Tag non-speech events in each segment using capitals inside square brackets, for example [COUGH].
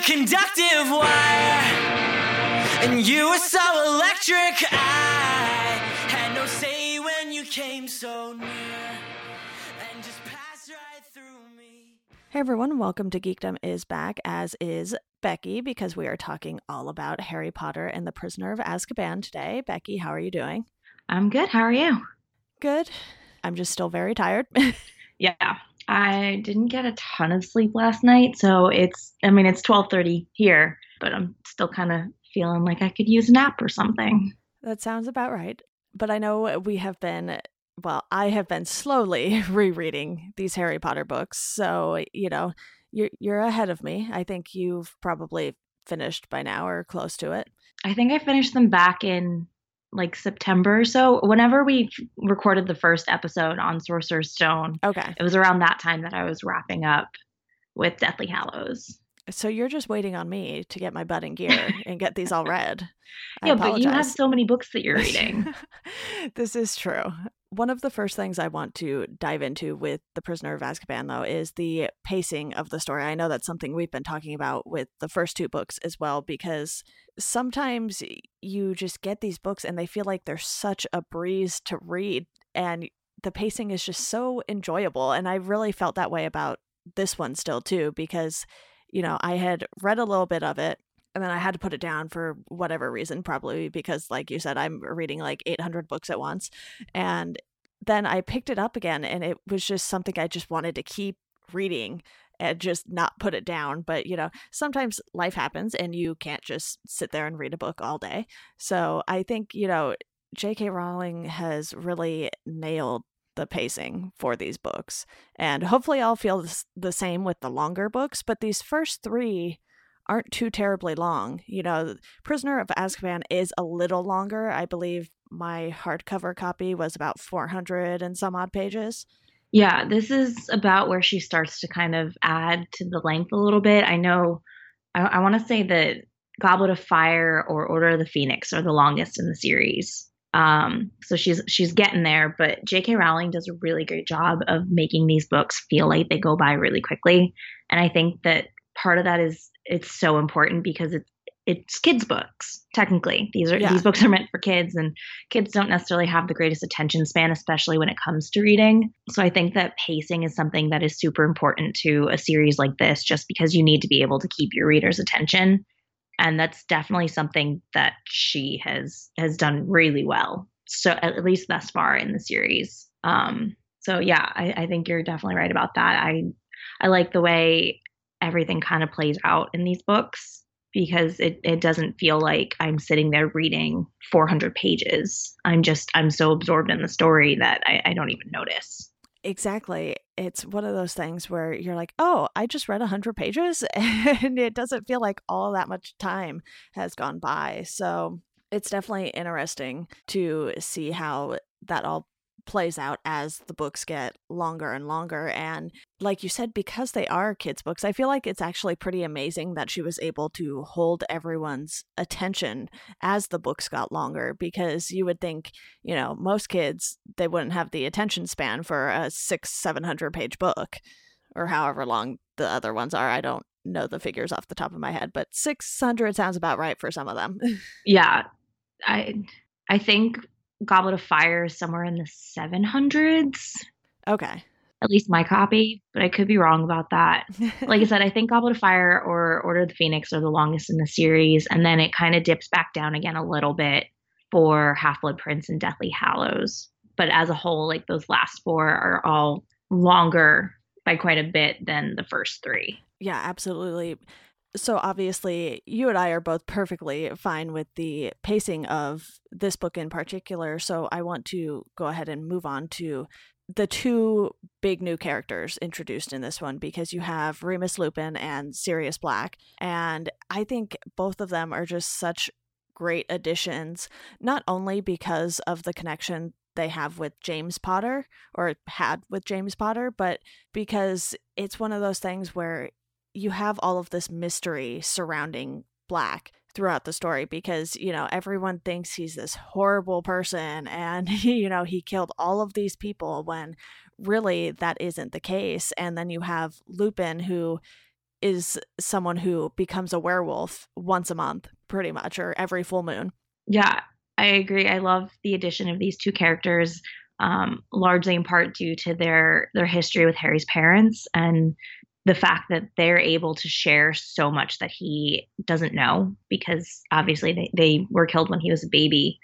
a conductive wire, and you were so electric. I had no say when you came so near, and just passed right through me. Hey everyone, welcome to Geekdom is back, as is Becky, because we are talking all about Harry Potter and the Prisoner of Azkaban today. Becky, how are you doing? I'm good. How are you? Good. I'm just still very tired. [LAUGHS] Yeah. I didn't get a ton of sleep last night, so it's I mean it's 12:30 here, but I'm still kind of feeling like I could use a nap or something. that sounds about right. But I know we have been, well, I have been slowly [LAUGHS] rereading these Harry Potter books. So, you know, you're, you're ahead of me. I think you've probably finished by now or close to it. I think I finished them back in like September or so. Whenever we recorded the first episode on Sorcerer's Stone, Okay. it was around that time that I was wrapping up with Deathly Hallows. So you're just waiting on me to get my butt in gear [LAUGHS] and get these all read. Yeah, but you have so many books that you're [LAUGHS] reading. this is true. One of the first things I want to dive into with The Prisoner of Azkaban, though, is the pacing of the story. I know that's something we've been talking about with the first two books as well, because sometimes you just get these books and they feel like they're such a breeze to read, and the pacing is just so enjoyable. And I really felt that way about this one still, too, because, you know, I had read a little bit of it and then I had to put it down for whatever reason, probably because, like you said, I'm reading like 800 books at once. And then I picked it up again, and it was just something I just wanted to keep reading and just not put it down. But, you know, sometimes life happens and you can't just sit there and read a book all day. So I think, you know, J.K. Rowling has really nailed the pacing for these books. And hopefully I'll feel the same with the longer books. But these first three aren't too terribly long. You know, Prisoner of Azkaban is a little longer. I believe my hardcover copy was about 400 and some odd pages. Yeah, this is about where she starts to kind of add to the length a little bit. I know, I, I want to say that Goblet of Fire or Order of the Phoenix are the longest in the series. Um, so she's she's getting there, but J.K. Rowling does a really great job of making these books feel like they go by really quickly, and I think that part of that is it's so important because it's it's kids books technically. These are Yeah. these books are meant for kids and kids don't necessarily have the greatest attention span especially when it comes to reading. So i think that pacing is something that is super important to a series like this just because you need to be able to keep your readers attention. And that's definitely something that she has has done really well. So at least thus far in the series. Um so yeah i, I think you're definitely right about that. I i like the way everything kind of plays out in these books because it, it doesn't feel like I'm sitting there reading 400 pages. I'm just, I'm so absorbed in the story that I, I don't even notice. Exactly. It's one of those things where you're like, oh, I just read 100 pages, [LAUGHS] and it doesn't feel like all that much time has gone by. So it's definitely interesting to see how that all plays out as the books get longer and longer. And like you said, because they are kids' books, I feel like it's actually pretty amazing that she was able to hold everyone's attention as the books got longer because you would think, you know, most kids, they wouldn't have the attention span for a six, 700 page book or however long the other ones are. I don't know the figures off the top of my head, but 600 sounds about right for some of them. [LAUGHS] Yeah. I, I think Goblet of Fire is somewhere in the 700s, okay. at least my copy, but I could be wrong about that. [LAUGHS] like I said, I think Goblet of Fire or Order of the Phoenix are the longest in the series, and then it kind of dips back down again a little bit for Half Blood Prince and Deathly Hallows. But as a whole, like those last four are all longer by quite a bit than the first three. Yeah, absolutely. So obviously, you and I are both perfectly fine with the pacing of this book in particular. So I want to go ahead and move on to the two big new characters introduced in this one because you have Remus Lupin and Sirius Black. And I think both of them are just such great additions, not only because of the connection they have with James Potter or had with James Potter, but because it's one of those things where you have all of this mystery surrounding Black throughout the story because you know everyone thinks he's this horrible person and [LAUGHS] you know he killed all of these people when really that isn't the case and then you have Lupin who is someone who becomes a werewolf once a month, pretty much, or every full moon. Yeah, I agree. I love the addition of these two characters, um, largely in part due to their their history with Harry's parents and the fact that they're able to share so much that he doesn't know because obviously they, they were killed when he was a baby.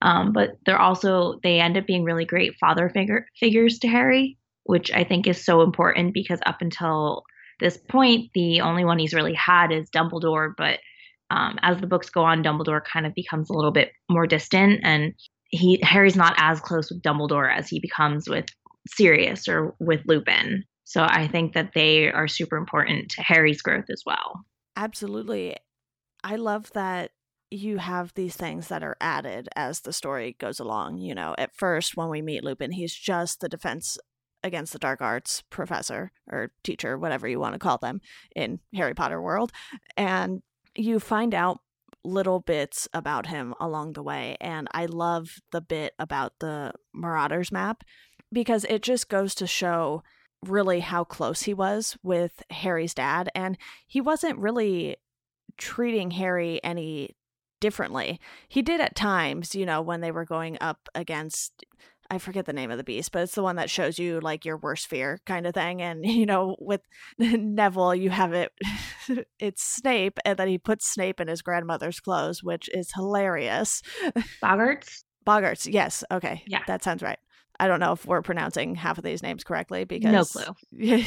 Um, but they're also they end up being really great father figure figures to Harry, which I think is so important because up until this point, the only one he's really had is Dumbledore. But um, as the books go on, Dumbledore kind of becomes a little bit more distant, and he Harry's not as close with Dumbledore as he becomes with Sirius or with Lupin. So I think that they are super important to Harry's growth as well. Absolutely. I love that you have these things that are added as the story goes along. You know, at first, when we meet Lupin, he's just the defense against the dark arts professor or teacher, whatever you want to call them in Harry Potter world. And you find out little bits about him along the way. And I love the bit about the Marauders map because it just goes to show really how close he was with Harry's dad. And he wasn't really treating Harry any differently. He did at times, you know, when they were going up against I forget the name of the beast, but it's the one that shows you like your worst fear kind of thing. And [LAUGHS] you know, with Neville, you have it. [LAUGHS] it's Snape, and then he puts Snape in his grandmother's clothes, which is hilarious. [LAUGHS] Boggarts. Boggarts. Yes. Okay. Yeah, that sounds right. I don't know if we're pronouncing half of these names correctly because no clue.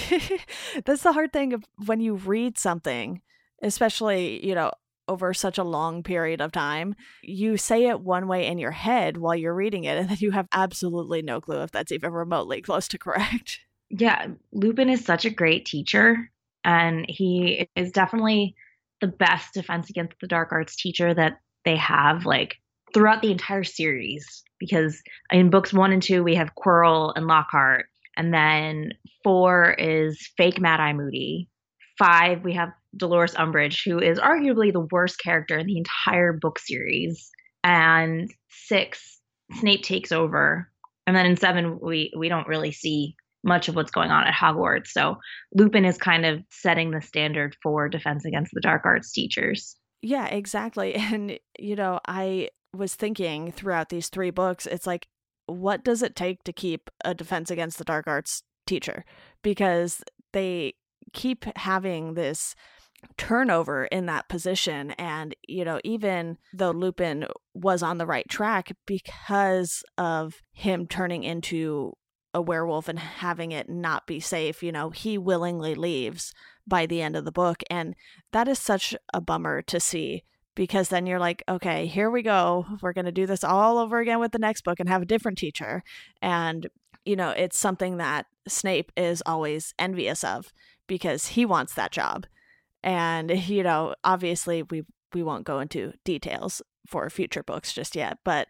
[LAUGHS] that's the hard thing of when you read something, especially you know over such a long period of time, you say it one way in your head while you're reading it, and then you have absolutely no clue if that's even remotely close to correct. Yeah, Lupin is such a great teacher, and he is definitely the best defense against the dark arts teacher that they have, like throughout the entire series. Because in books one and two, we have Quirrell and Lockhart, and then four is fake Mad Eye Moody. Five, we have Dolores Umbridge, who is arguably the worst character in the entire book series. And six, Snape takes over. And then in seven, we we don't really see much of what's going on at Hogwarts. So Lupin is kind of setting the standard for defense against the dark arts teachers. Yeah, exactly. [LAUGHS] And you know, I was thinking throughout these three books, it's like, what does it take to keep a defense against the dark arts teacher? Because they keep having this turnover in that position and you know even though Lupin was on the right track because of him turning into a werewolf and having it not be safe you know he willingly leaves by the end of the book and that is such a bummer to see because then you're like okay here we go. We're going to do this all over again with the next book and have a different teacher. And you know it's something that Snape is always envious of because he wants that job. And you know obviously we we won't go into details for future books just yet but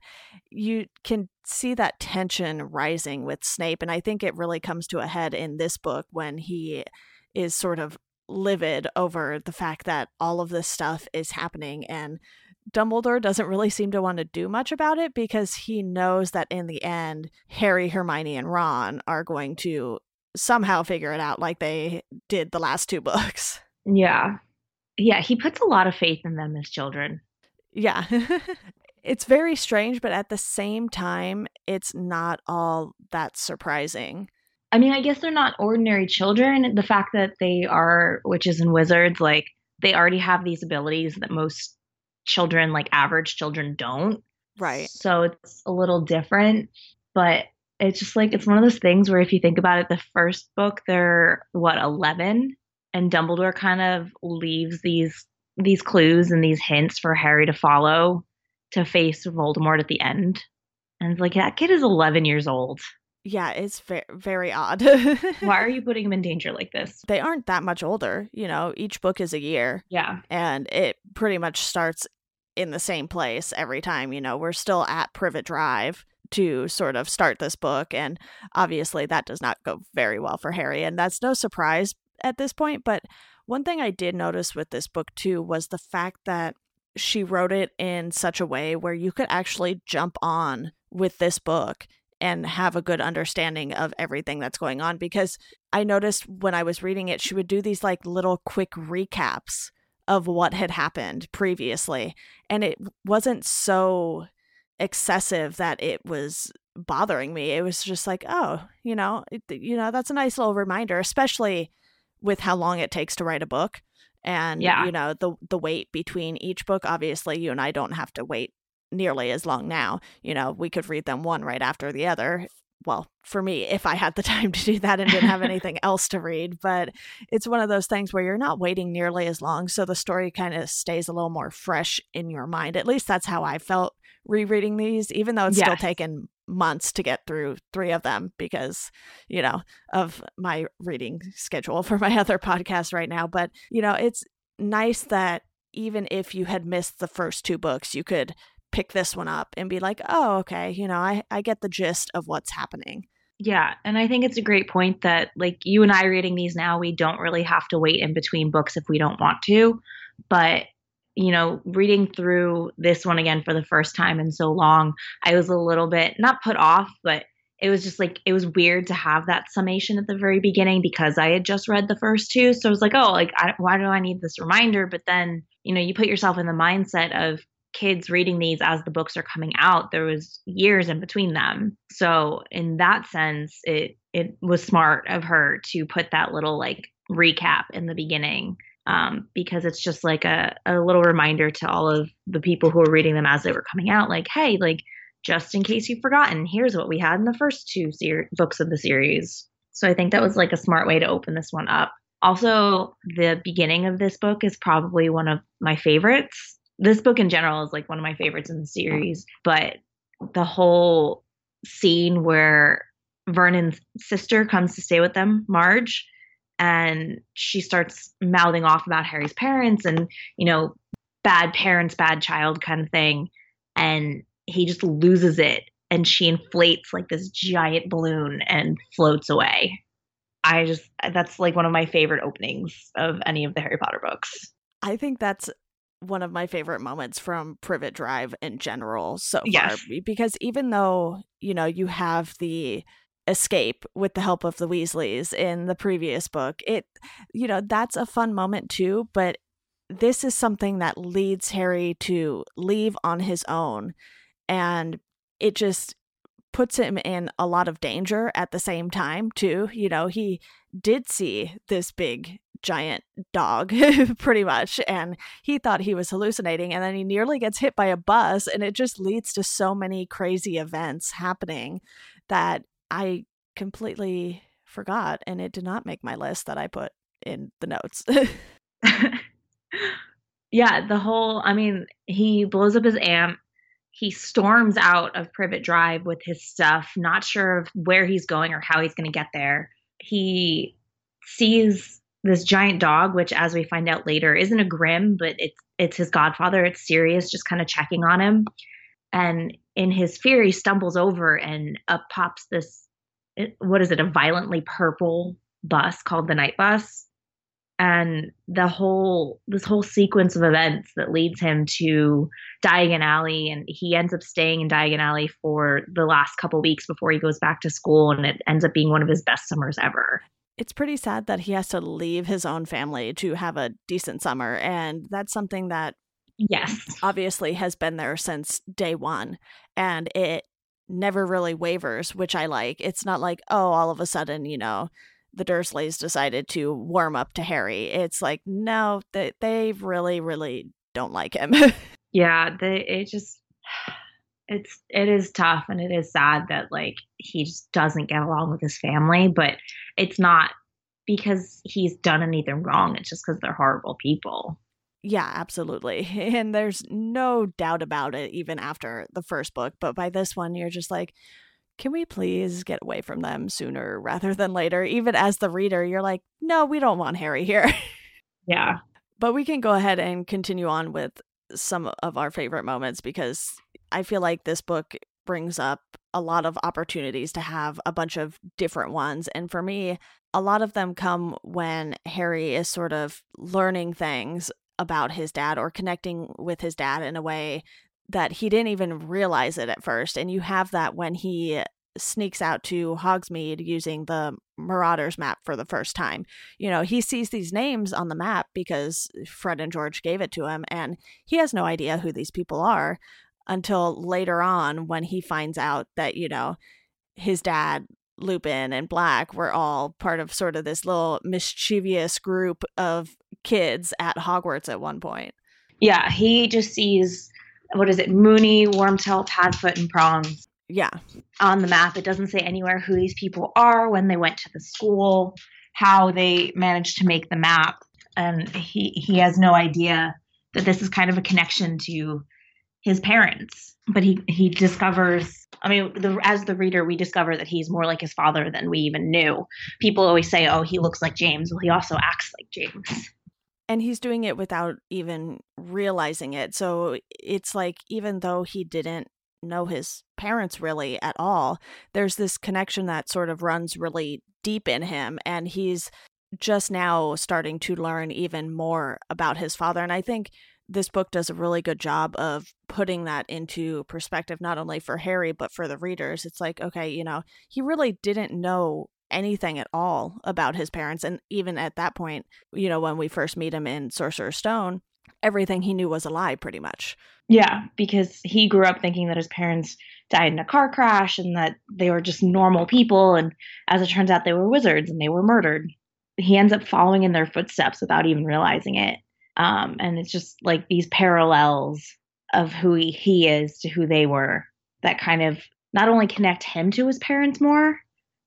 you can see that tension rising with Snape. And I think it really comes to a head in this book when he is sort of livid over the fact that all of this stuff is happening and Dumbledore doesn't really seem to want to do much about it because he knows that in the end Harry, Hermione and Ron are going to somehow figure it out like they did the last two [LAUGHS] books. Yeah. Yeah, he puts a lot of faith in them as children. Yeah. [LAUGHS] it's very strange, but at the same time, it's not all that surprising. I mean, I guess they're not ordinary children. The fact that they are witches and wizards, like, they already have these abilities that most children, like average children, don't. Right. So it's a little different, but it's just like, it's one of those things where if you think about it, the first book, they're what, 11? and Dumbledore kind of leaves these these clues and these hints for Harry to follow to face Voldemort at the end. And it's like that kid is 11 years old. Yeah, it's very very odd. [LAUGHS] Why are you putting him in danger like this? They aren't that much older, you know. Each book is a year. Yeah. And it pretty much starts in the same place every time, you know. We're still at Privet Drive to sort of start this book and obviously that does not go very well for Harry and that's no surprise at this point. But one thing I did notice with this book too was the fact that she wrote it in such a way where you could actually jump on with this book and have a good understanding of everything that's going on because I noticed when I was reading it, she would do these like little quick recaps of what had happened previously. And it wasn't so excessive that it was bothering me. It was just like, oh, you know, it, you know, that's a nice little reminder, especially with how long it takes to write a book and Yeah. you know the the wait between each book obviously you and I don't have to wait nearly as long now you know we could read them one right after the other. Well for me if I had the [LAUGHS] time to do that and didn't have [LAUGHS] anything else to read but it's one of those things where you're not waiting nearly as long so the story kind of stays a little more fresh in your mind. At least that's how I felt rereading these even though it's still taken months to get through three of them because you know of my reading schedule [LAUGHS] for my other podcast right now. But you know it's nice that even if you had missed the first two books you could pick this one up and be like oh okay you know i, I get the gist of what's happening Yeah, and I think it's a great point that like you and I reading these now, we don't really have to wait in between books if we don't want to. But you know, reading through this one again for the first time in so long, I was a little bit not put off, but it was just like it was weird to have that summation at the very beginning because I had just read the first two. So I was like, oh, like I, why do I need this reminder? But then you know, you put yourself in the mindset of kids reading these as the books are coming out there was years in between them. So in that sense it it was smart of her to put that little like recap in the beginning um, because it's just like a, a little reminder to all of the people who were reading them as they were coming out like hey like just in case you've forgotten here's what we had in the first two ser- books of the series. So i think that was like a smart way to open this one up. Also the beginning of this book is probably one of my favorites this book in general is like one of my favorites in the series, but the whole scene where Vernon's sister comes to stay with them, Marge, and she starts mouthing off about Harry's parents and, you know, bad parents, bad child kind of thing. And he just loses it and she inflates like this giant balloon and floats away. I just, that's like one of my favorite openings of any of the Harry Potter books. i think that's one of my favorite moments from privet drive in general so far because even though you know you have the escape with the help of the weasleys in the previous book it you know that's a fun moment too but this is something that leads harry to leave on his own and it just puts him in a lot of danger at the same time too you know he did see this big giant dog [LAUGHS] pretty much and he thought he was hallucinating and then he nearly gets hit by a bus and it just leads to so many crazy events happening that i completely forgot and it did not make my list that i put in the notes [LAUGHS] [LAUGHS] yeah, the whole I mean, he blows up his amp. He storms out of Privet Drive with his stuff, not sure of where he's going or how he's going to get there. He sees this giant dog, which as we find out later isn't a grim, but it's it's his godfather. It's Sirius just kind of checking on him. And in his fear, he stumbles over and up pops this what is it, a violently purple bus called the Knight Bus and the whole this whole sequence of events that leads him to Diagon Alley and he ends up staying in Diagon Alley for the last couple weeks before he goes back to school and it ends up being one of his best summers ever. It's pretty sad that he has to leave his own family to have a decent summer and that's something that Yes. obviously has been there since day one and it never really wavers which i like. It's not like oh all of a sudden you know the dursleys decided to warm up to harry. It's like no they, they really really don't like him. [LAUGHS] Yeah, they it just it's it is tough and it is sad that like he just doesn't get along with his family, but it's not because he's done anything wrong. It's just because they're horrible people. yeah absolutely [LAUGHS] and there's no doubt about it even after the first book but by this one you're just like can we please get away from them sooner rather than later even as the reader you're like no we don't want harry here [LAUGHS] Yeah. But we can go ahead and continue on with some of our favorite moments because I feel like this book brings up a lot of opportunities to have a bunch of different ones. And for me, a lot of them come when Harry is sort of learning things about his dad or connecting with his dad in a way that he didn't even realize it at first. And you have that when he sneaks out to Hogsmeade using the Marauders map for the first time. You know, he sees these names on the map because Fred and George gave it to him, and he has no idea who these people are until later on when he finds out that, you know, his dad, Lupin, and Black were all part of sort of this little mischievous group of kids at Hogwarts at one point. Yeah, he just sees what is it, Moony, Wormtail, Padfoot, and Prongs. Yeah. On the map, it doesn't say anywhere who these people are, when they went to the school, how they managed to make the map, and he he has no idea that this is kind of a connection to his parents. But he he discovers. I mean, the, as the reader, we discover that he's more like his father than we even knew. People always say, "Oh, he looks like James." Well, he also acts like James and he's doing it without even realizing it. So it's like even though he didn't know his parents really at all, there's this connection that sort of runs really deep in him and he's just now starting to learn even more about his father and I think this book does a really good job of putting that into perspective not only for Harry but for the readers. It's like okay, you know, he really didn't know anything at all about his parents. And even at that point, you know, when we first meet him in Sorcerer's Stone, everything he knew was a lie pretty much. Yeah, because he grew up thinking that his parents died in a car crash and that they were just normal people. And as it turns out, they were wizards and they were murdered. He ends up following in their footsteps without even realizing it. Um, and it's just like these parallels of who he, he is to who they were that kind of not only connect him to his parents more,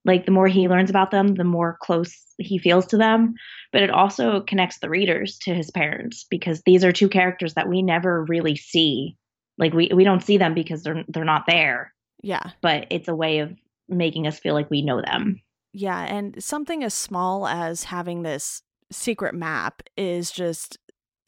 like the more he learns about them the more close he feels to them but it also connects the readers to his parents because these are two characters that we never really see. Like we we don't see them because they're they're not there. Yeah. But it's a way of making us feel like we know them. Yeah and something as small as having this secret map is just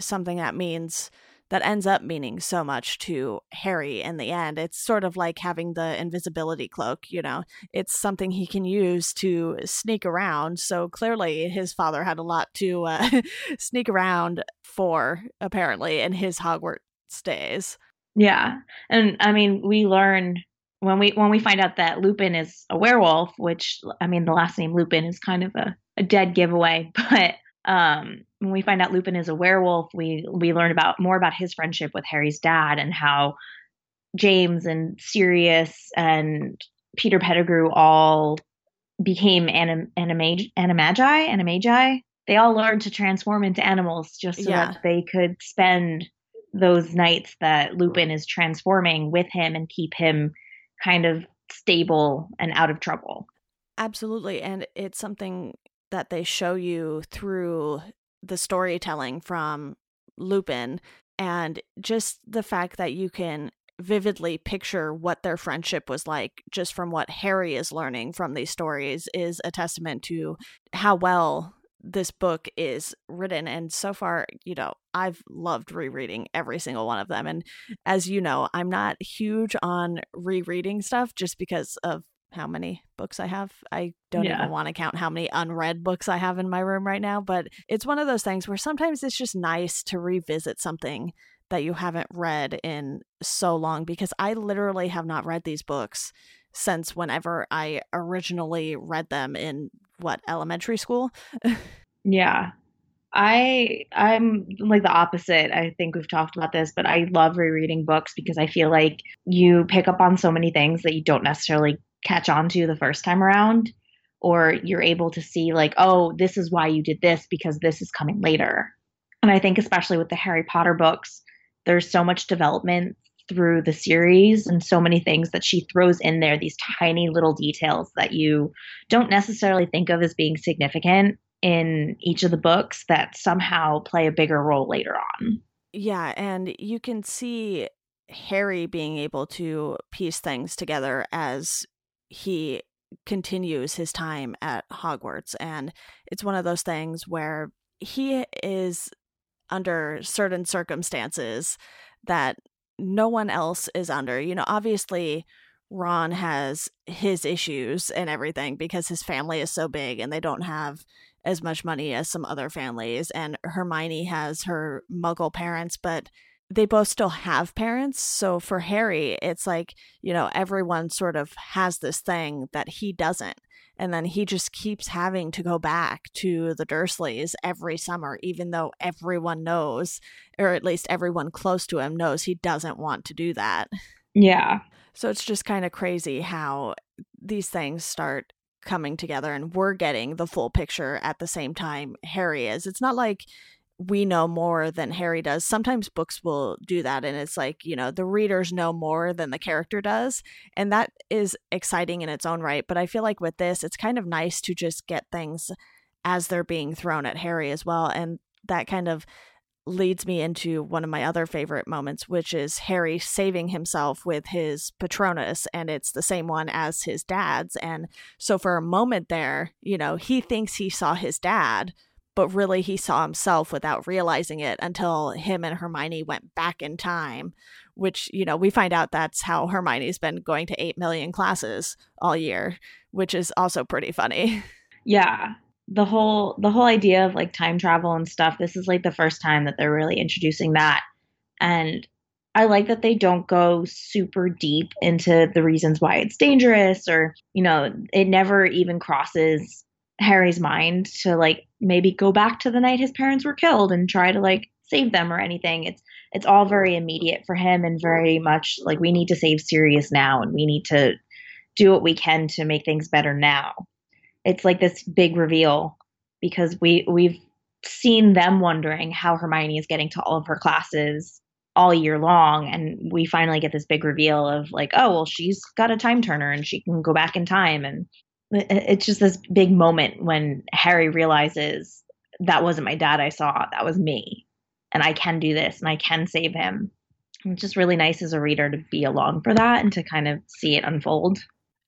something that means that ends up meaning so much to Harry in the end. It's sort of like having the invisibility cloak, you know, it's something he can use to sneak around. So clearly, his father had a lot to uh, [LAUGHS] sneak around for, apparently, in his Hogwarts days. Yeah. And I mean, we learn when we when we find out that Lupin is a werewolf, which I mean the last name Lupin is kind of a, a dead giveaway, [LAUGHS] but um, when we find out Lupin is a werewolf, we we learn about more about his friendship with Harry's dad and how James and Sirius and Peter Pettigrew all became anim, animagi, animagi, animagi. They all learned to transform into animals just so yeah. that they could spend those nights that Lupin is transforming with him and keep him kind of stable and out of trouble. Absolutely. And it's something that they show you through the storytelling from Lupin and just the fact that you can vividly picture what their friendship was like just from what Harry is learning from these stories is a testament to how well this book is written. And so far you know i've loved rereading every single one of them. And as you know i'm not huge on rereading stuff just because of how many books I have. I don't yeah. even want to count how many unread books I have in my room right now, but it's one of those things where sometimes it's just nice to revisit something that you haven't read in so long because I literally have not read these books since whenever I originally read them in what elementary school. [LAUGHS] yeah. I I'm like the opposite. I think we've talked about this, but I love rereading books because I feel like you pick up on so many things that you don't necessarily catch on to the first time around or you're able to see like oh this is why you did this because this is coming later. And i think especially with the harry potter books there's so much development through the series and so many things that she throws in there these tiny little details that you don't necessarily think of as being significant in each of the books that somehow play a bigger role later on. Yeah and you can see harry being able to piece things together as he continues his time at Hogwarts. And it's one of those things where he is under certain circumstances that no one else is under. You know, obviously, Ron has his issues and everything because his family is so big and they don't have as much money as some other families. And Hermione has her muggle parents, but they both still have parents. So for Harry, it's like, you know, everyone sort of has this thing that he doesn't. And then he just keeps having to go back to the Dursleys every summer, even though everyone knows, or at least everyone close to him knows he doesn't want to do that. Yeah. So it's just kind of crazy how these things start coming together and we're getting the full picture at the same time Harry is. It's not like we know more than Harry does. Sometimes books will do that, and it's like, you know, the readers know more than the character does. And that is exciting in its own right. But I feel like with this, it's kind of nice to just get things as they're being thrown at Harry as well. And that kind of leads me into one of my other favorite moments, which is Harry saving himself with his Patronus, and it's the same one as his dad's. And so for a moment there, you know, he thinks he saw his dad but really he saw himself without realizing it until him and Hermione went back in time, which, you know, we find out that's how Hermione's been going to 8 million classes all year, which is also pretty funny. [LAUGHS] Yeah. The whole the whole idea of like time travel and stuff, this is like the first time that they're really introducing that. And I like that they don't go super deep into the reasons why it's dangerous or, you know, it never even crosses Harry's mind to like maybe go back to the night his parents were killed and try to like save them or anything. It's it's all very immediate for him and very much like we need to save Sirius now and we need to do what we can to make things better now. It's like this big reveal because we we've seen them wondering how Hermione is getting to all of her classes all year long and we finally get this big reveal of like oh well she's got a time turner and she can go back in time and it's just this big moment when Harry realizes that wasn't my dad I saw, that was me. And I can do this and I can save him. It's just really nice as a reader to be along for that and to kind of see it unfold.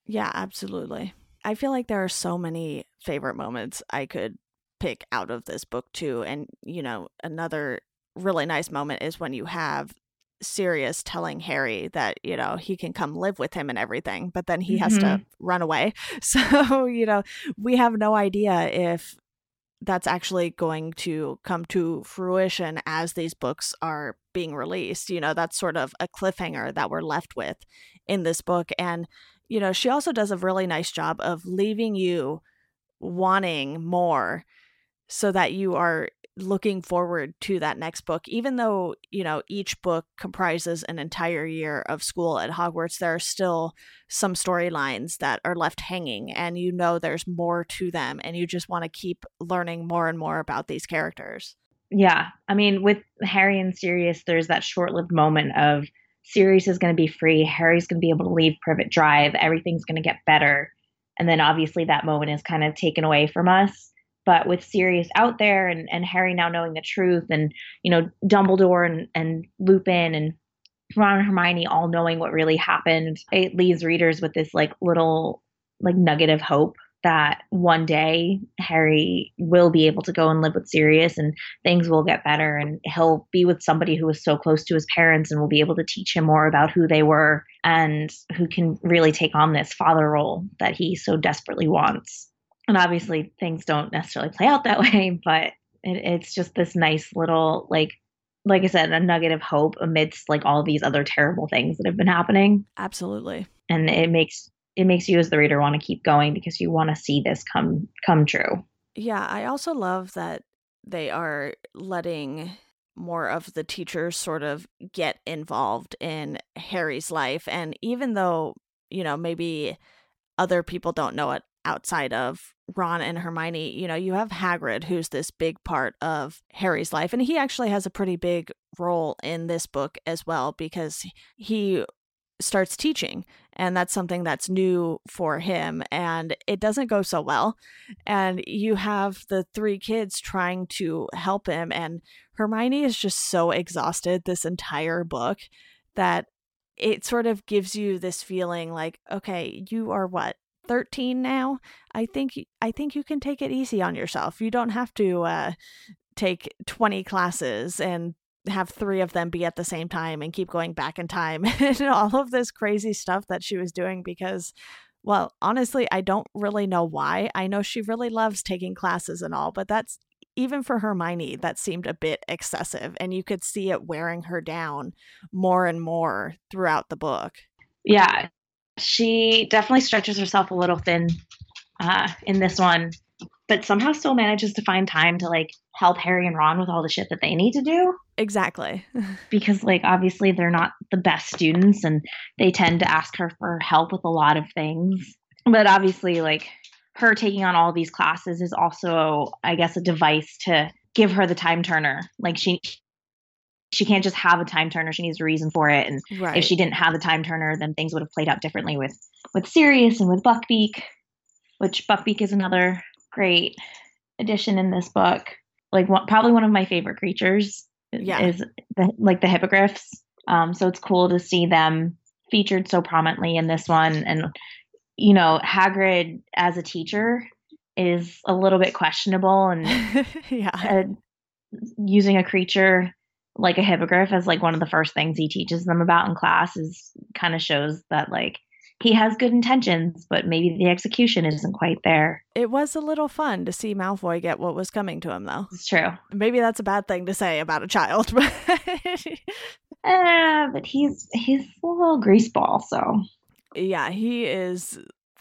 Yeah, absolutely. I feel like there are so many favorite moments I could pick out of this book too. And, you know, another really nice moment is when you have Sirius telling Harry that, you know, he can come live with him and everything, but then he mm-hmm. has to mm-hmm. run away. [LAUGHS] So, you know, we have no idea if that's actually going to come to fruition as these books are being released. You know, that's sort of a cliffhanger that we're left with in this book. And, you know, she also does a really nice job of leaving you wanting more so that you are looking forward to that next book even though you know each book comprises an entire year of school at hogwarts there are still some storylines that are left hanging and you know there's more to them and you just want to keep learning more and more about these characters. Yeah i mean with harry and sirius there's that short-lived moment of sirius is going to be free harry's going to be able to leave privet drive everything's going to get better and then obviously that moment is kind of taken away from us but with Sirius out there and, and Harry now knowing the truth and, you know, Dumbledore and, and Lupin and Ron and Hermione all knowing what really happened, it leaves readers with this like little like nugget of hope that one day Harry will be able to go and live with Sirius and things will get better and he'll be with somebody who is so close to his parents and will be able to teach him more about who they were and who can really take on this father role that he so desperately wants. And obviously, things don't necessarily play out that [LAUGHS] way, but it, it's just this nice little, like, like I said, a nugget of hope amidst like all these other terrible things that have been happening. Absolutely. And it makes it makes you as the reader want to keep going because you want to see this come come true. Yeah, I also love that they are letting more of the teachers sort of get involved in Harry's life and even though, you know, maybe other people don't know it outside of Ron and Hermione, you know, you have Hagrid, who's this big part of Harry's life. And he actually has a pretty big role in this book as well because he starts teaching. And that's something that's new for him. And it doesn't go so well. And you have the three kids trying to help him. And Hermione is just so exhausted this entire book that it sort of gives you this feeling like, okay, you are what, 13 now, I think I think you can take it easy on yourself. You don't have to uh, take 20 classes and have three of them be at the same time and keep going back in time [LAUGHS] and all of this crazy stuff that she was doing because well honestly i don't really know why i know she really loves taking classes and all but that's even for Hermione, that seemed a bit excessive, and you could see it wearing her down more and more throughout the book. Yeah, she definitely stretches herself a little thin uh, in this one, but somehow still manages to find time to like help Harry and Ron with all the shit that they need to do. Exactly. [LAUGHS] because like obviously they're not the best students and they tend to ask her for help with a lot of things. But obviously like her taking on all these classes is also I guess a device to give her the time turner. Like she she can't just have a time turner. She needs a reason for it. And right. if she didn't have the time turner, then things would have played out differently with with Sirius and with Buckbeak, which Buckbeak is another great addition in this book. Like one, probably one of my favorite creatures Yeah. is the like the hippogriffs. Um, so it's cool to see them featured so prominently in this one. And you know, Hagrid as a teacher is a little bit questionable, and [LAUGHS] yeah. uh, using a creature like a hippogriff as like one of the first things he teaches them about in class is kind of shows that like he has good intentions, but maybe the execution isn't quite there. It was a little fun to see Malfoy get what was coming to him, though. It's true. Maybe that's a bad thing to say about a child, [LAUGHS] but Uh, but he's he's a little greaseball, so yeah, he is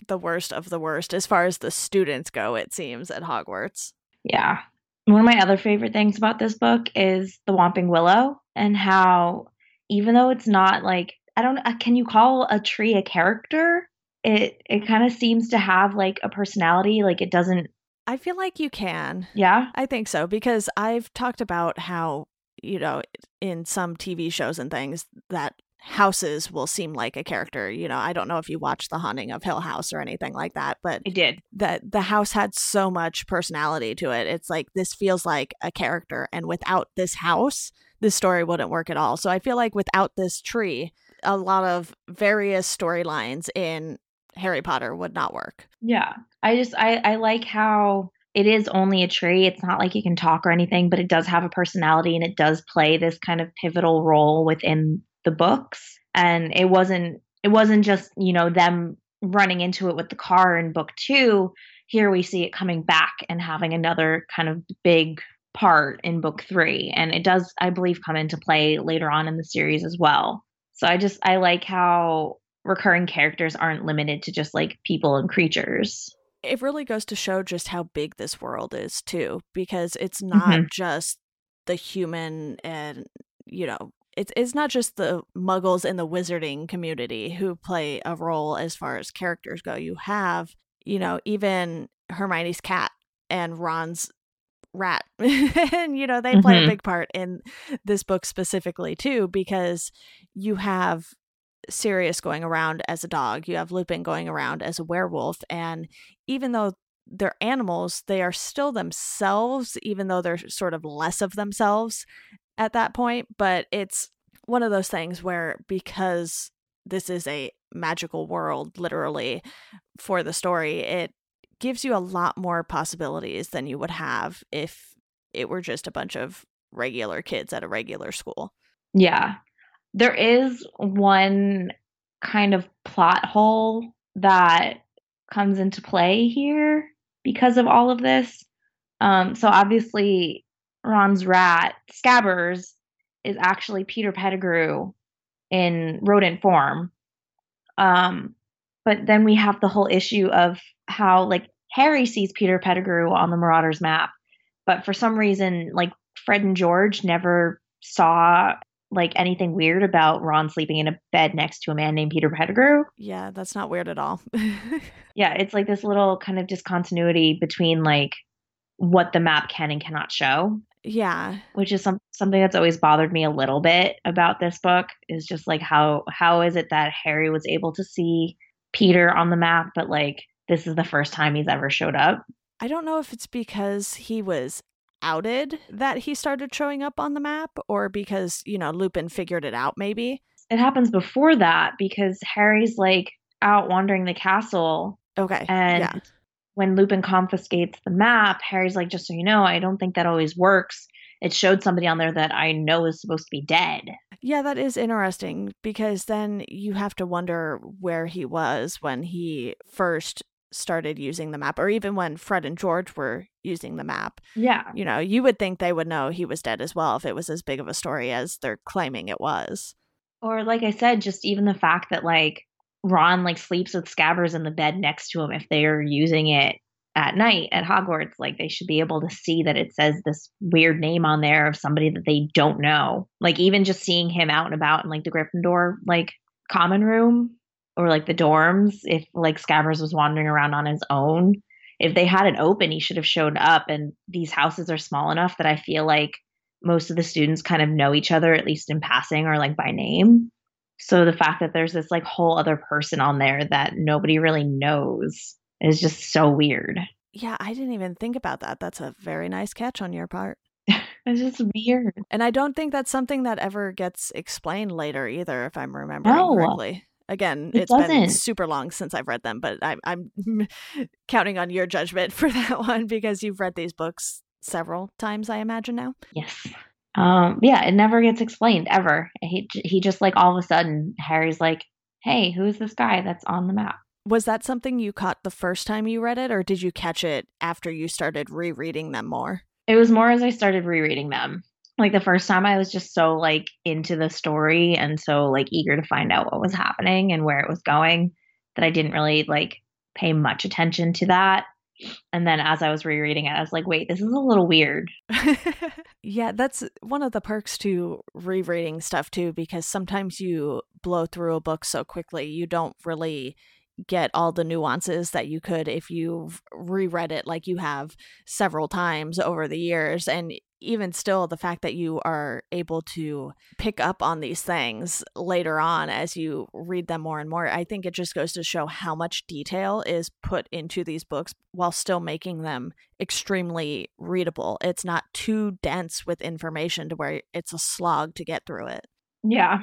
the worst of the worst as far as the students go, it seems, at Hogwarts. yeah. One of my other favorite things about this book is the Whomping Willow and how even though it's not like I don't uh, can you call a tree a character? It it kind of seems to have like a personality, like it doesn't I feel like you can. yeah. I think so because I've talked about how, you know, in some TV shows and things that houses will seem like a character. You know, I don't know if you watched The Haunting of Hill House or anything like that, but I did. that the house had so much personality to it. It's like this feels like a character and without this house, this story wouldn't work at all. So I feel like without this tree, a lot of various storylines in Harry Potter would not work. Yeah. I just I I like how it is only a tree. It's not like you can talk or anything, but it does have a personality and it does play this kind of pivotal role within the books. And it wasn't it wasn't just, you know, them running into it with the car in book 2. Here we see it coming back and having another kind of big part in book 3 and it does I believe come into play later on in the series as well. So I just I like how recurring characters aren't limited to just like people and creatures. It really goes to show just how big this world is, too, because it's not mm-hmm. just the human and, you know, it's, it's not just the muggles in the wizarding community who play a role as far as characters go. You have, you know, even Hermione's cat and Ron's rat. [LAUGHS] and, you know, they play Mhm. a big part in this book specifically, too, because you have Sirius going around as a dog, you have Lupin going around as a werewolf, and even though they're animals, they are still themselves, even though they're sort of less of themselves at that point. But it's one of those things where because this is a magical world, literally, for the story, it gives you a lot more possibilities than you would have if it were just a bunch of regular kids at a regular school. Yeah. There is one kind of plot hole that comes into play here because of all of this. Um, so obviously, Ron's rat, Scabbers, is actually Peter Pettigrew in rodent form. Um, but then we have the whole issue of how, like, Harry sees Peter Pettigrew on the Marauders map, but for some reason, like, Fred and George never saw like anything weird about Ron sleeping in a bed next to a man named Peter Pettigrew. Yeah, that's not weird at all. [LAUGHS] Yeah, it's like this little kind of discontinuity between like what the map can and cannot show, yeah, which is some something that's always bothered me a little bit about this book is just like how how is it that Harry was able to see Peter on the map but like this is the first time he's ever showed up. I don't know if it's because he was outed that he started showing up on the map or because, you know, Lupin figured it out maybe. It happens before that because Harry's like out wandering the castle Okay. And yeah. When Lupin confiscates the map, Harry's like, just so you know, I don't think that always works. It showed somebody on there that I know is supposed to be dead. Yeah, that is interesting because then you have to wonder where he was when he first started using the map, or even when Fred and George were using the map. Yeah. You know, you would think they would know he was dead as well if it was as big of a story as they're claiming it was. Or like I said, just even the fact that like Ron like sleeps with Scabbers in the bed next to him if they're using it at night at Hogwarts, like they should be able to see that it says this weird name on there of somebody that they don't know. Like even just seeing him out and about in like the Gryffindor like common room or like the dorms, if like Scabbers was wandering around on his own, if they had it open, he should have showed up. And these houses are small enough that I feel like most of the students kind of know each other, at least in passing or like by name. So the fact that there's this like whole other person on there that nobody really knows is just so weird. Yeah, I didn't even think about that. That's a very nice catch on your part. [LAUGHS] It's just weird. And I don't think that's something that ever gets explained later either, if I'm remembering No. correctly. Again, It it's been super long since I've read them, but I'm, I'm [LAUGHS] counting on your judgment [LAUGHS] for that one because you've read these books several times, I imagine now. Yes. Um, yeah, it never gets explained ever. He he just like all of a sudden Harry's like, "Hey, who's this guy that's on the map?" Was that something you caught the first time you read it, or did you catch it after you started rereading them more? It was more as I started rereading them. Like the first time I was just so like into the story and so like eager to find out what was happening and where it was going that I didn't really like pay much attention to that. And then as I was rereading it, I was like, "Wait, this is a little weird." [LAUGHS] yeah, that's one of the perks to rereading stuff too, because sometimes you blow through a book so quickly, you don't really get all the nuances that you could if you've reread it like you have several times over the years. And even still, the fact that you are able to pick up on these things later on as you read them more and more, I think it just goes to show how much detail is put into these books while still making them extremely readable. It's not too dense with information to where it's a slog to get through it. Yeah.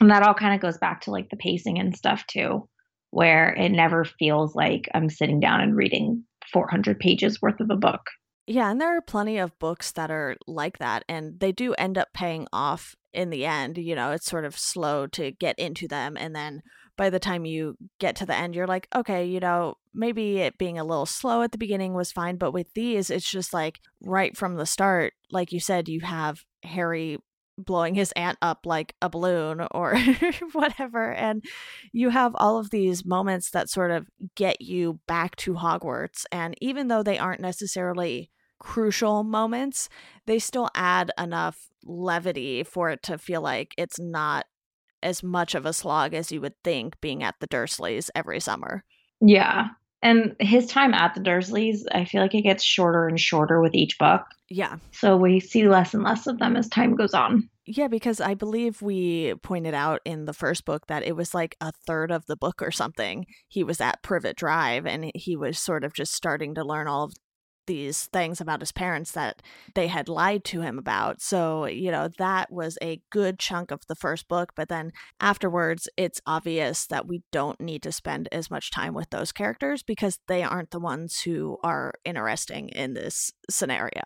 And that all kind of goes back to like the pacing and stuff too, where it never feels like I'm sitting down and reading 400 pages worth of a book. Yeah, and there are plenty of books that are like that, and they do end up paying off in the end. You know, it's sort of slow to get into them, and then by the time you get to the end, you're like, okay, you know, maybe it being a little slow at the beginning was fine, but with these, it's just like right from the start, like you said, you have Harry blowing his aunt up like a balloon or [LAUGHS] whatever. And you have all of these moments that sort of get you back to Hogwarts. And even though they aren't necessarily crucial moments, they still add enough levity for it to feel like it's not as much of a slog as you would think being at the Dursleys every summer. Yeah. And his time at the Dursleys, I feel like it gets shorter and shorter with each book. Yeah. So we see less and less of them as time goes on. Yeah, because I believe we pointed out in the first book that it was like a third of the book or something. He was at Privet Drive and he was sort of just starting to learn all of these things about his parents that they had lied to him about. So, you know, that was a good chunk of the first book. But then afterwards, it's obvious that we don't need to spend as much time with those characters because they aren't the ones who are interesting in this scenario.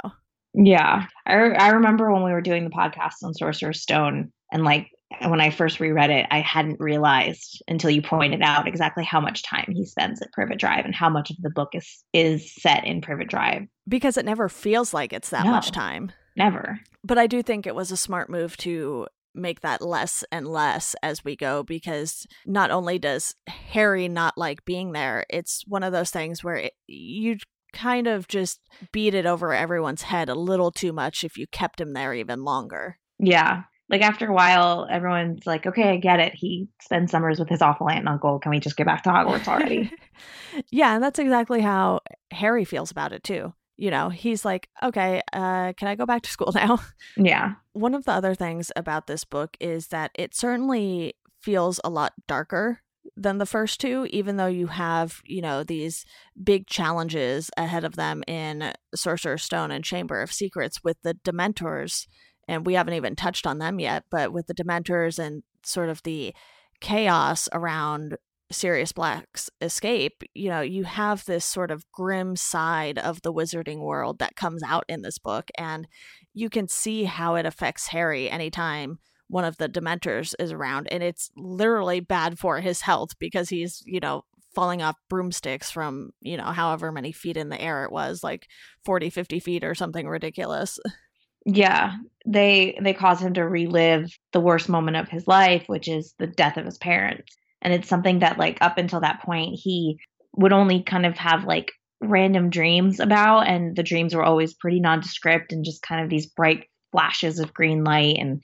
Yeah. I, I remember when we were doing the podcast on Sorcerer's Stone and like when I first reread it, I hadn't realized until you pointed out exactly how much time he spends at Privet Drive and how much of the book is is set in Privet Drive. Because it never feels like it's that No. much time. Never. But I do think it was a smart move to make that less and less as we go because not only does Harry not like being there, it's one of those things where it, you kind of just beat it over everyone's head a little too much if you kept him there even longer. Yeah. Like after a while, everyone's like, okay, I get it. He spends summers with his awful aunt and uncle. Can we just get back to Hogwarts already? [LAUGHS] yeah, and that's exactly how Harry feels about it too. You know, he's like, okay, uh, can I go back to school [LAUGHS] now? yeah. One of the other things about this book is that it certainly feels a lot darker than the first two, even though you have, you know, these big challenges ahead of them in Sorcerer's Stone and Chamber of Secrets with the Dementors. And we haven't even touched on them yet, but with the Dementors and sort of the chaos around Sirius Black's escape, you know, you have this sort of grim side of the wizarding world that comes out in this book. And you can see how it affects Harry anytime one of the Dementors is around. And it's literally bad for his health because he's, you know, falling off broomsticks from, you know, however many feet in the air it was, like 40, 50 feet or something ridiculous. [LAUGHS] Yeah, they they cause him to relive the worst moment of his life, which is the death of his parents. And it's something that like up until that point he would only kind of have like random dreams about and the dreams were always pretty nondescript and just kind of these bright flashes of green light and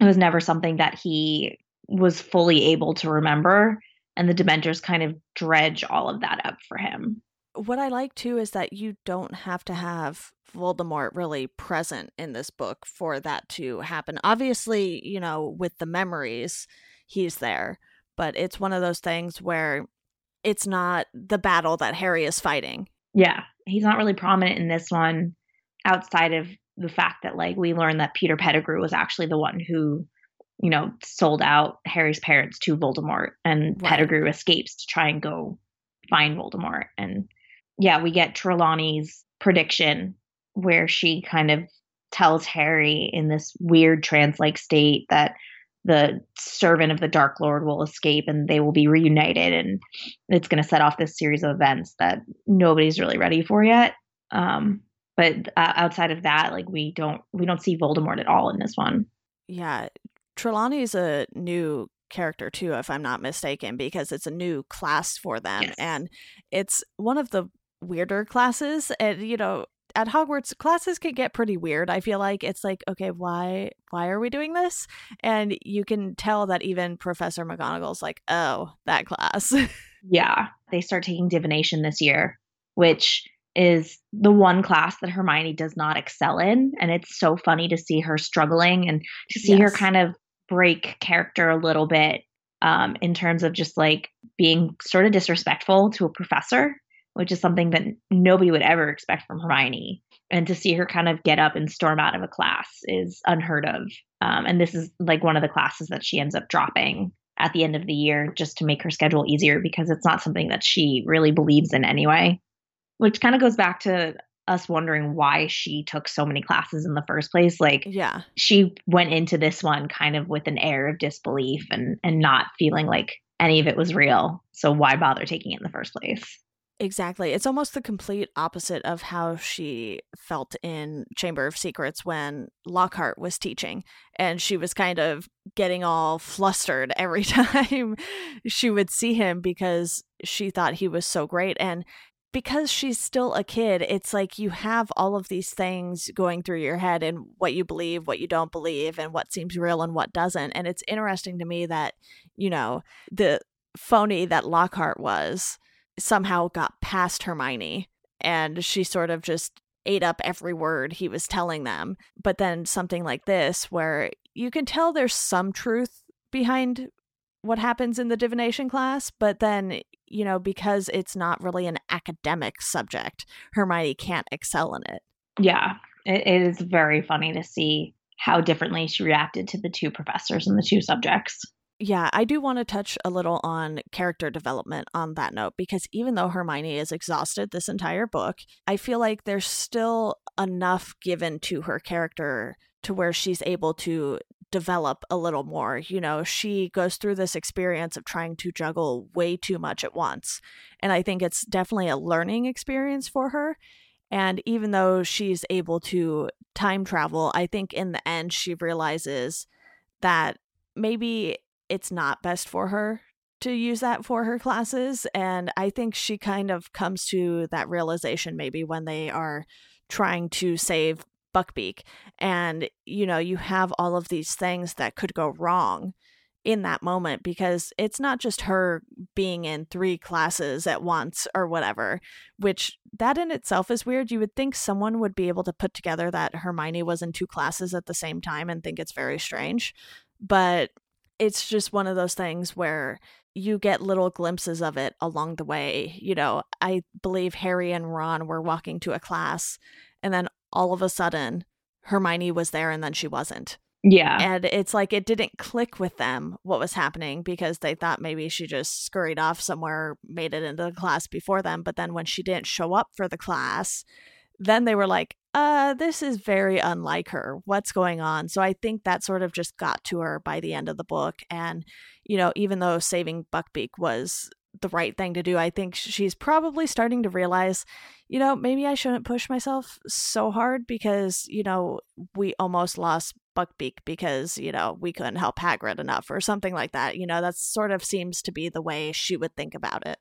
it was never something that he was fully able to remember and the dementors kind of dredge all of that up for him what I like too is that you don't have to have Voldemort really present in this book for that to happen. Obviously, you know, with the memories, he's there, but it's one of those things where it's not the battle that Harry is fighting. Yeah, he's not really prominent in this one outside of the fact that like we learned that Peter Pettigrew was actually the one who, you know, sold out Harry's parents to Voldemort and right. Pettigrew escapes to try and go find Voldemort and yeah, we get Trelawney's prediction where she kind of tells Harry in this weird trance like state that the servant of the Dark Lord will escape and they will be reunited. And it's going to set off this series of events that nobody's really ready for yet. Um, but uh, outside of that, like we don't we don't see Voldemort at all in this one. Yeah, Trelawney's a new character too, if I'm not mistaken, because it's a new class for them, yes. and it's one of the weirder classes and you know at Hogwarts classes can get pretty weird. I feel like it's like, okay, why why are we doing this? And you can tell that even Professor McGonagall's like, oh, that class. [LAUGHS] yeah. They start taking divination this year, which is the one class that Hermione does not excel in. And it's so funny to see her struggling and to see yes. her kind of break character a little bit um, in terms of just like being sort of disrespectful to a professor which is something that nobody would ever expect from Hermione. And to see her kind of get up and storm out of a class is unheard of. Um, and this is like one of the classes that she ends up dropping at the end of the year just to make her schedule easier because it's not something that she really believes in anyway. Which kind of goes back to us wondering why she took so many classes in the first place. Like, yeah, she went into this one kind of with an air of disbelief and and not feeling like any of it was real. So why bother taking it in the first place? Exactly. It's almost the complete opposite of how she felt in Chamber of Secrets when Lockhart was teaching. And she was kind of getting all flustered [LAUGHS] every time she would see him because she thought he was so great. And because she's still a kid, it's like you have all of these things going through your head and what you believe, what you don't believe, and what seems real and what doesn't. And it's interesting to me that, you know, the phony that Lockhart was somehow got past Hermione and she sort of just ate up every word he was telling them. But then something like this, where you can tell there's some truth behind what happens in the divination class, but then, you know, because it's not really an academic subject, Hermione can't excel in it. Yeah, it is very funny to see how differently she reacted to the two professors and the two subjects yeah, I do want to touch a little on character development on that note because even though Hermione is exhausted this entire book, I feel like there's still enough given to her character to where she's able to develop a little more. You know, she goes through this experience of trying to juggle way too much at once. And I think it's definitely a learning experience for her. And even though she's able to time travel, I think in the end she realizes that maybe it's not best for her to use that for her classes. And I think she kind of comes to that realization maybe when they are trying to save Buckbeak. And, you know, you have all of these things that could go wrong in that moment because it's not just her being in three classes at once or whatever, which that in itself is weird. You would think someone would be able to put together that Hermione was in two classes at the same time and think it's very strange. But it's just one of those things where you get little glimpses of it along the way. You know, I believe Harry and Ron were walking to a class, and then all of a sudden, Hermione was there and then she wasn't. Yeah. And it's like it didn't click with them what was happening because they thought maybe she just scurried off somewhere, made it into the class before them. But then when she didn't show up for the class, then they were like, uh, this is very unlike her. What's going on? So I think that sort of just got to her by the end of the book. And, you know, even though saving Buckbeak was the right thing to do. I think she's probably starting to realize, you know, maybe I shouldn't push myself so hard because, you know, we almost lost Buckbeak because, you know, we couldn't help Hagrid enough or something like that. You know, that sort of seems to be the way she would think about it.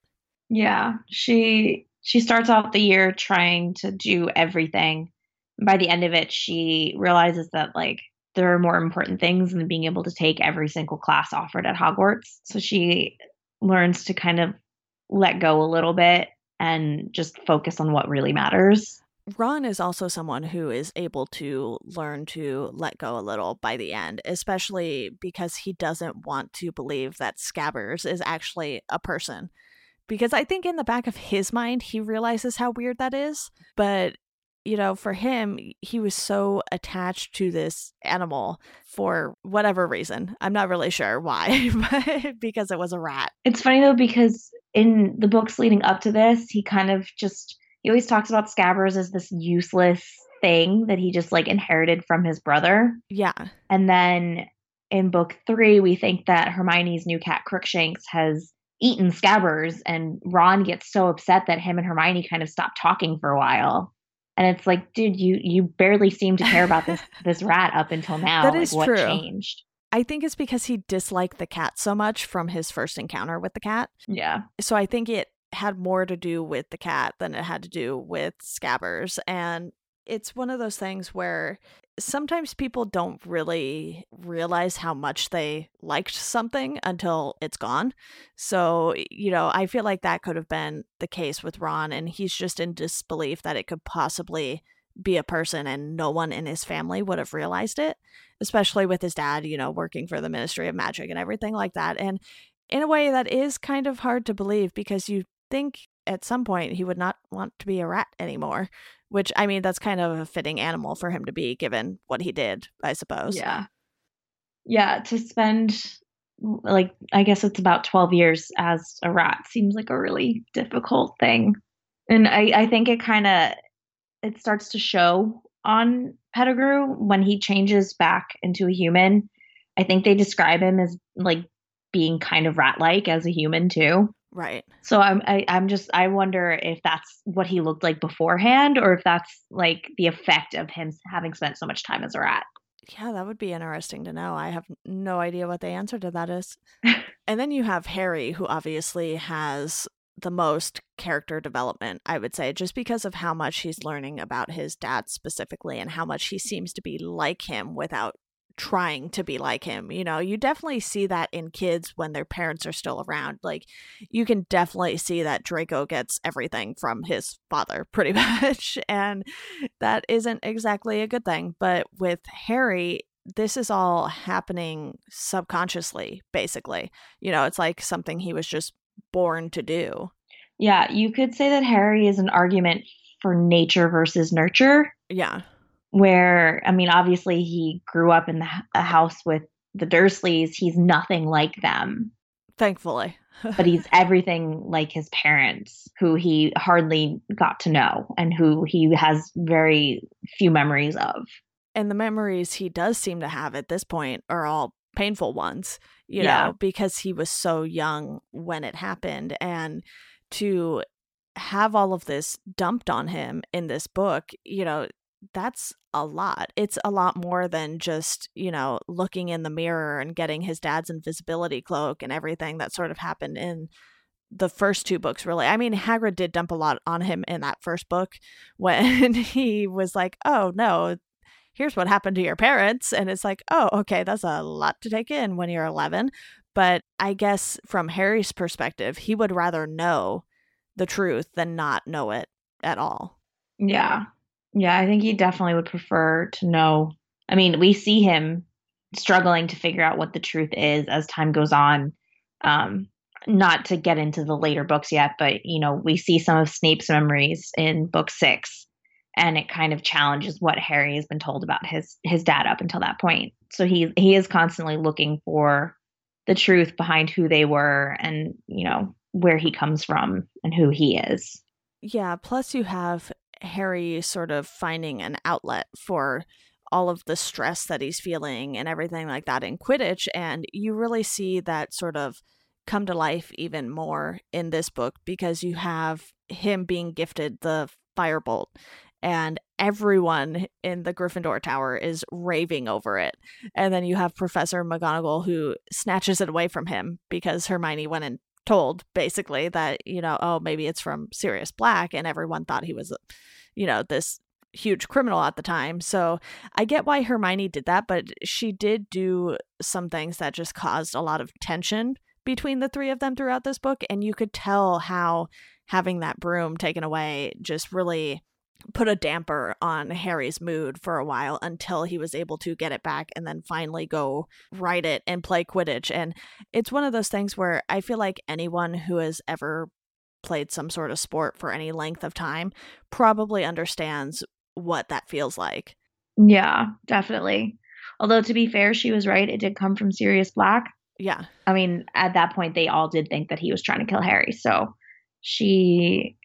Yeah. She she starts off the year trying to do everything. By the end of it, she realizes that like there are more important things than being able to take every single class offered at Hogwarts. So she learns to kind of let go a little bit and just focus on what really matters. Ron is also someone who is able to learn to let go a little by the end, especially because he doesn't want to believe that Scabbers is actually a person. Because I think in the back of his mind, he realizes how weird that is. But you know, for him, he was so attached to this animal for whatever reason. I'm not really sure why, [LAUGHS] but because it was a rat. It's funny though, because in the books leading up to this, he kind of just, he always talks about Scabbers as this useless thing that he just like inherited from his brother. Yeah. And then in book three, we think that Hermione's new cat Crookshanks has eaten Scabbers, and Ron gets so upset that him and Hermione kind of stop talking for a while and it's like dude you you barely seem to care about this [LAUGHS] this rat up until now that is like, true. what changed I think it's because he disliked the cat so much from his first encounter with the cat. Yeah. So I think it had more to do with the cat than it had to do with Scabbers. And it's one of those things where sometimes people don't really realize how much they liked something until it's gone. So, you know, I feel like that could have been the case with Ron, and he's just in disbelief that it could possibly be a person and no one in his family would have realized it, especially with his dad, you know, working for the Ministry of Magic and everything like that. And in a way, that is kind of hard to believe because you think at some point he would not want to be a rat anymore which I mean that's kind of a fitting animal for him to be given what he did, I suppose. Yeah. Yeah, to spend like I guess it's about 12 years as a rat seems like a really difficult thing. And I I think it kind of it starts to show on Pettigrew when he changes back into a human. I think they describe him as like being kind of rat-like as a human too. Right. So I'm I, am i am just I wonder if that's what he looked like beforehand or if that's like the effect of him having spent so much time as a rat. Yeah, that would be interesting to know. I have no idea what the answer to that is. [LAUGHS] and then you have Harry who obviously has the most character development, I would say, just because of how much he's learning about his dad specifically and how much he seems to be like him without trying to be like him. You know, you definitely see that in kids when their parents are still around. Like, you can definitely see that Draco gets everything from his father, [LAUGHS] pretty much. And that isn't exactly a good thing. But with Harry, this is all happening subconsciously, basically. You know, it's like something he was just born to do. Yeah, you could say that Harry is an argument for nature versus nurture. Yeah where I mean, obviously he grew up in the, a house with the Dursleys. He's nothing like them. Thankfully. [LAUGHS] but he's everything like his parents, who he hardly got to know and who he has very few memories of. And the memories he does seem to have at this point are all painful ones, you Yeah. know, because he was so young when it happened. And to have all of this dumped on him in this book, you know, that's a lot. It's a lot more than just, you know, looking in the mirror and getting his dad's invisibility cloak and everything that sort of happened in the first two books, really. I mean, Hagrid did dump a lot on him in that first book [LAUGHS] when he was like, oh, no, here's what happened to your parents. And it's like, oh, okay, that's a lot to take in when you're 11. But I guess from Harry's perspective, he would rather know the truth than not know it at all. Yeah. Yeah, I think he definitely would prefer to know. I mean, we see him struggling to figure out what the truth is as time goes on. Um, not to get into the later books yet, but you know, we see some of Snape's memories in book six, and it kind of challenges what Harry has been told about his his dad up until that point. So he he is constantly looking for the truth behind who they were and you know where he comes from and who he is. Yeah, plus you have Harry sort of finding an outlet for all of the stress that he's feeling and everything like that in Quidditch. And you really see that sort of come to life even more in this book because you have him being gifted the firebolt and everyone in the Gryffindor Tower is raving over it. And then you have Professor McGonagall who snatches it away from him because Hermione went and told basically that, you know, oh, maybe it's from Sirius Black and everyone thought he was, you know, this huge criminal at the time. So I get why Hermione did that, but she did do some things that just caused a lot of tension between the three of them throughout this book. And you could tell how having that broom taken away just really put a damper on Harry's mood for a while until he was able to get it back and then finally go ride it and play Quidditch. And it's one of those things where I feel like anyone who has ever played some sort of sport for any length of time probably understands what that feels like. Yeah, definitely. Although to be fair, she was right. It did come from Sirius Black. Yeah. I mean, at that point, they all did think that he was trying to kill Harry. So she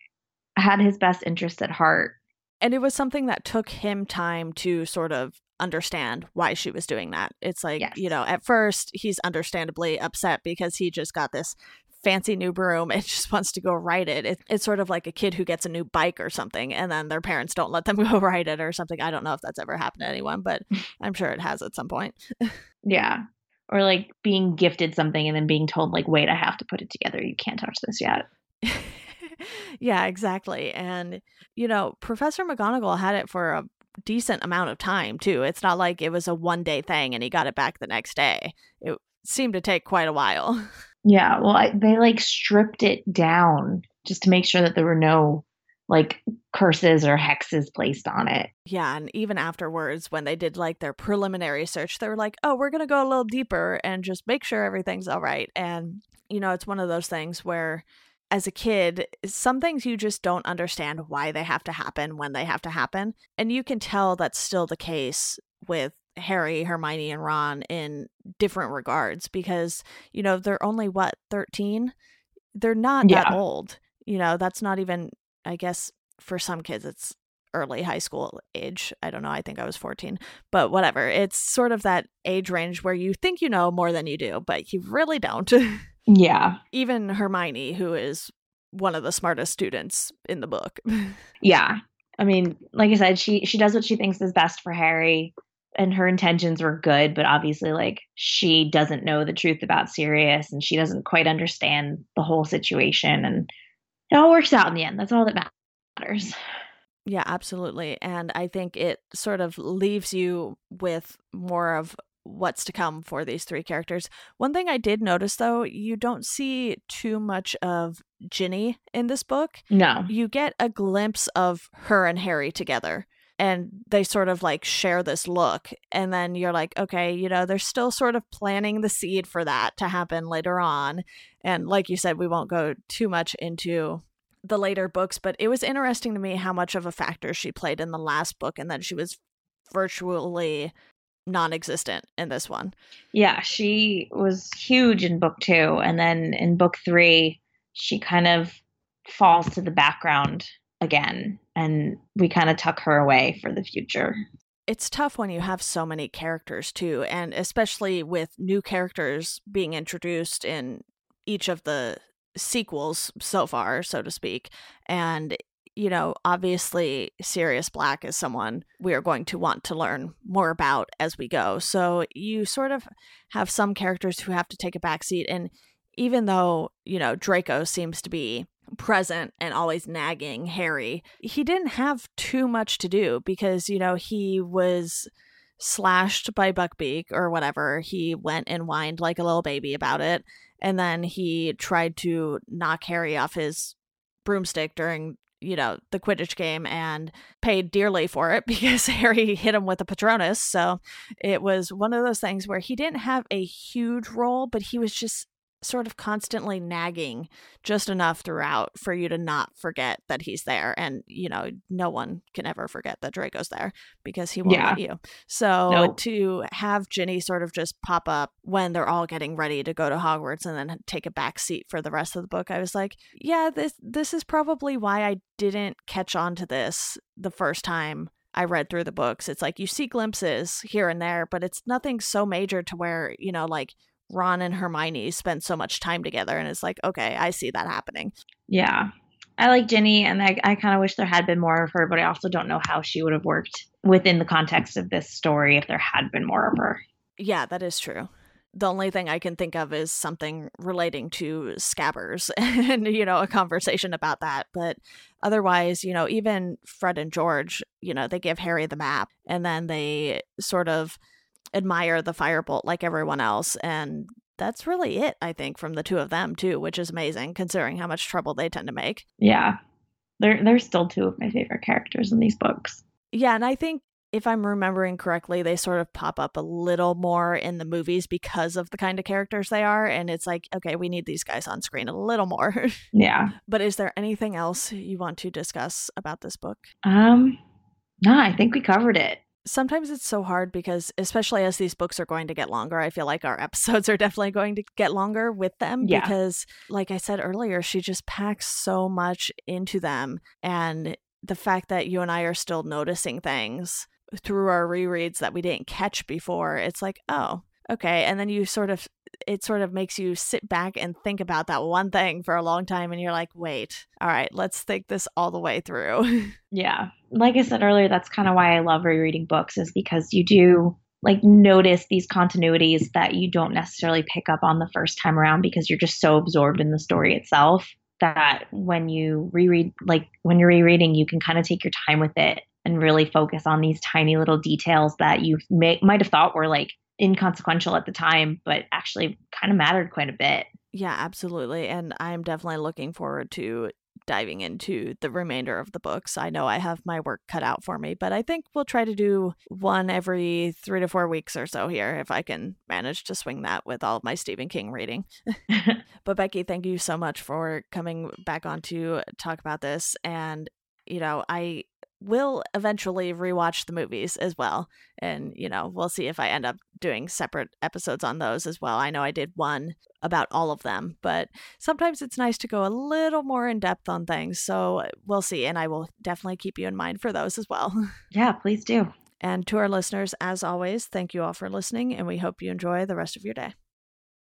had his best interest at heart. And it was something that took him time to sort of understand why she was doing that. It's like, yes. you know, at first he's understandably upset because he just got this fancy new broom and [LAUGHS] just wants to go ride it. it. It's sort of like a kid who gets a new bike or something and then their parents don't let them [LAUGHS] go ride it or something. I don't know if that's ever happened to anyone, but [LAUGHS] I'm sure it has at some point. yeah. Or like being gifted something and then being told, like, wait, I have to put it together. You can't touch this yet. Yeah, exactly. And, you know, Professor McGonagall had it for a decent amount of time, too. It's not like it was a one day thing and he got it back the next day. It seemed to take quite a while. [LAUGHS] Yeah, well, I, they like stripped it down just to make sure that there were no like curses or hexes placed on it. Yeah, and even afterwards, when they did like their preliminary search, they were like, oh, we're going to go a little deeper and just make sure everything's all right. And, you know, it's one of those things where as a kid, some things you just don't understand why they have to happen when they have to happen. And you can tell that's still the case with Harry, Hermione, and Ron in different regards because, you know, they're only what, 13? They're not yeah. that old. You know, that's not even, I guess, for some kids, it's early high school age. I don't know. I think I was 14, but whatever. It's sort of that age range where you think you know more than you do, but you really don't. [LAUGHS] Yeah. Even Hermione, who is one of the smartest students in the book. [LAUGHS] yeah. I mean, like I said, she she does what she thinks is best for Harry and her intentions were good, but obviously, like, she doesn't know the truth about Sirius and she doesn't quite understand the whole situation. And it all works out in the end. That's all that matters. Yeah, absolutely. And I think it sort of leaves you with more of what's to come for these three characters. One thing I did notice though, you don't see too much of Ginny in this book. No. You get a glimpse of her and Harry together and they sort of like share this look and then you're like okay you know they're still sort of planting the seed for that to happen later on and like you said we won't go too much into the later books but it was interesting to me how much of a factor she played in the last book and that she was virtually non-existent in this one yeah she was huge in book 2 and then in book 3 she kind of falls to the background again and we kind of tuck her away for the future. It's tough when you have so many characters too and especially with new characters being introduced in each of the sequels so far so to speak and you know, obviously Sirius Black is someone we are going to want to learn more about as we go. So you sort of have some characters who have to take a backseat. And even though, you know, Draco seems to be present and always nagging Harry, he didn't have too much to do because, you know, he was slashed by Buckbeak or whatever. He went and whined like a little baby about it. And then he tried to knock Harry off his broomstick during, you know, the Quidditch game and paid dearly for it [LAUGHS] because Harry hit him with a Patronus. So it was one of those things where he didn't have a huge role, but he was just sort of constantly nagging just enough throughout for you to not forget that he's there. And, you know, no one can ever forget that Draco's there because he won't yeah. let you. So nope. to have Ginny sort of just pop up when they're all getting ready to go to Hogwarts and then take a back seat for the rest of the book, I was like, yeah, this this is probably why I didn't catch on to this the first time I read through the books. It's like you see glimpses here and there, but it's nothing so major to where, you know, like Ron and Hermione spend so much time together. And it's like, okay, I see that happening. Yeah. I like Ginny, and I, I kind of wish there had been more of her, but I also don't know how she would have worked within the context of this story if there had been more of her. Yeah, that is true the only thing I can think of is something relating to scabbers [LAUGHS] and, you know, a conversation about that. But otherwise, you know, even Fred and George, you know, they give Harry the map and then they sort of admire the firebolt like everyone else. And that's really it, I think, from the two of them, too, which is amazing considering how much trouble they tend to make. Yeah. They're, they're still two of my favorite characters in these books. Yeah, and I think if I'm remembering correctly, they sort of pop up a little more in the movies because of the kind of characters they are. And it's like, okay, we need these guys on screen a little more. [LAUGHS] Yeah. but is there anything else you want to discuss about this book? Um, no, I think we covered it. Sometimes it's so hard because, especially as these books are going to get longer, I feel like our [LAUGHS] episodes are definitely going to get longer with them Yeah. because, like I said earlier, she just packs so much into them. And the fact that you and I are still noticing things through our rereads that we didn't catch before, it's like, oh, okay. And then you sort of, it sort of makes you sit back and think about that one thing for a long time. And you're like, wait, all right, let's think this all the way through. [LAUGHS] Yeah. Like I said earlier, that's kind of why I love rereading books, is because you do like notice these continuities that you don't necessarily pick up on the first time around because you're just so absorbed in the story itself that when you reread, like when you're rereading, you can kind of take your time with it and really focus on these tiny little details that you may, might have thought were like inconsequential at the time, but actually kind of mattered quite a bit. yeah, absolutely. And I'm definitely looking forward to diving into the remainder of the books. I know I have my work cut out for me, but I think we'll try to do one every three to four weeks or so here if I can manage to swing that with all of my Stephen King reading. [LAUGHS] [LAUGHS] But Becky, thank you so much for coming back on to talk about this. And, you know, I will eventually rewatch the movies as well. And, you know, we'll see if I end up doing separate episodes on those as well. I know I did one about all of them, but sometimes it's nice to go a little more in depth on things. So uh, we'll see. And I will definitely keep you in mind for those as well. [LAUGHS] yeah, please do. And to our listeners, as always, thank you all for listening, and we hope you enjoy the rest of your day.